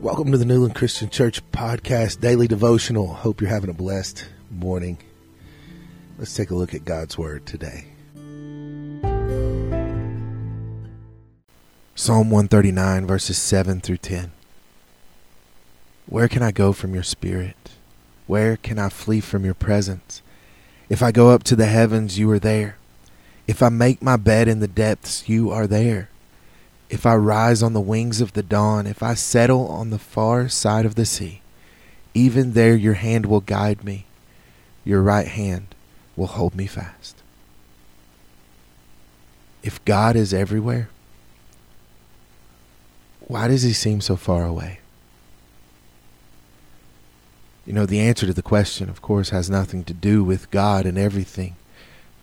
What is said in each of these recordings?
Welcome to the Newland Christian Church Podcast Daily Devotional. Hope you're having a blessed morning. Let's take a look at God's Word today. Psalm 139, verses 7 through 10. Where can I go from your spirit? Where can I flee from your presence? If I go up to the heavens, you are there. If I make my bed in the depths, you are there. If I rise on the wings of the dawn, if I settle on the far side of the sea, even there your hand will guide me, your right hand will hold me fast. If God is everywhere, why does he seem so far away? You know, the answer to the question, of course, has nothing to do with God and everything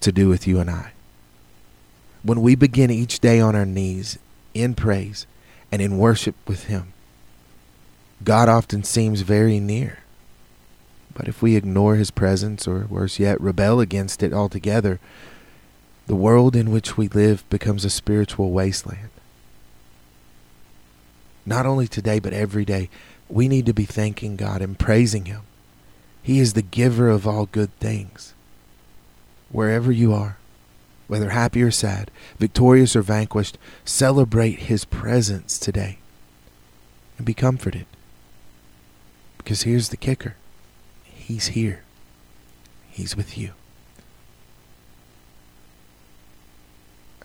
to do with you and I. When we begin each day on our knees in praise and in worship with Him. God often seems very near. But if we ignore His presence, or worse yet, rebel against it altogether, the world in which we live becomes a spiritual wasteland. Not only today, but every day, we need to be thanking God and praising Him. He is the giver of all good things. Wherever you are, whether happy or sad, victorious or vanquished, celebrate His presence today and be comforted. Because here's the kicker He's here, He's with you.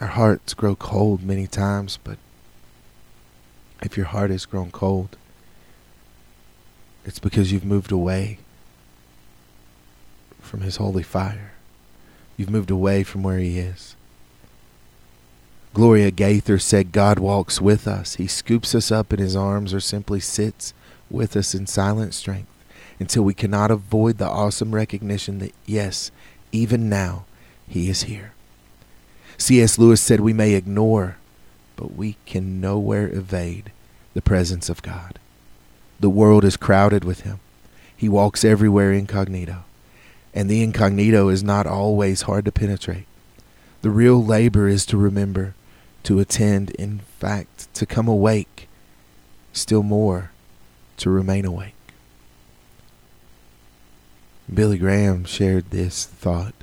Our hearts grow cold many times, but if your heart has grown cold, it's because you've moved away from His holy fire. You've moved away from where He is. Gloria Gaither said, God walks with us. He scoops us up in His arms or simply sits with us in silent strength until we cannot avoid the awesome recognition that, yes, even now, He is here. C.S. Lewis said, We may ignore, but we can nowhere evade the presence of God. The world is crowded with Him. He walks everywhere incognito and the incognito is not always hard to penetrate. The real labor is to remember, to attend, in fact, to come awake, still more, to remain awake. Billy Graham shared this thought.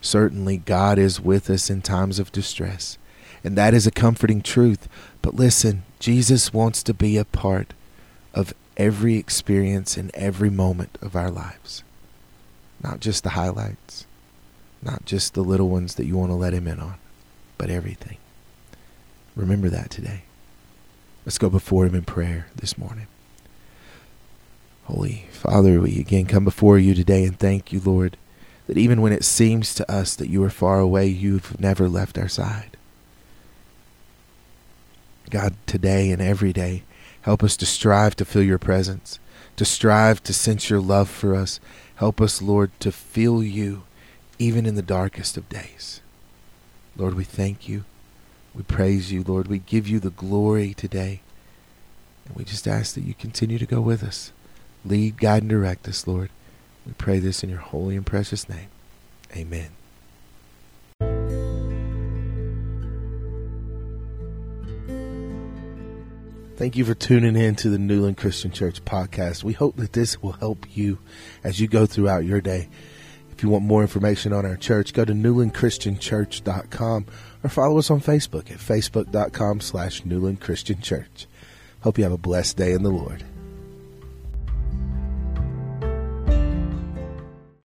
Certainly, God is with us in times of distress, and that is a comforting truth. But listen, Jesus wants to be a part of every experience and every moment of our lives. Not just the highlights, not just the little ones that you want to let him in on, but everything. Remember that today. Let's go before him in prayer this morning. Holy Father, we again come before you today and thank you, Lord, that even when it seems to us that you are far away, you've never left our side. God, today and every day, help us to strive to feel your presence, to strive to sense your love for us, Help us, Lord, to feel you even in the darkest of days. Lord, we thank you. We praise you, Lord. We give you the glory today. And we just ask that you continue to go with us. Lead, guide, and direct us, Lord. We pray this in your holy and precious name. Amen. Thank you for tuning in to the Newland Christian Church podcast. We hope that this will help you as you go throughout your day. If you want more information on our church, go to newlandchristianchurch.com or follow us on Facebook at facebook.com slash Newland Christian Church. Hope you have a blessed day in the Lord.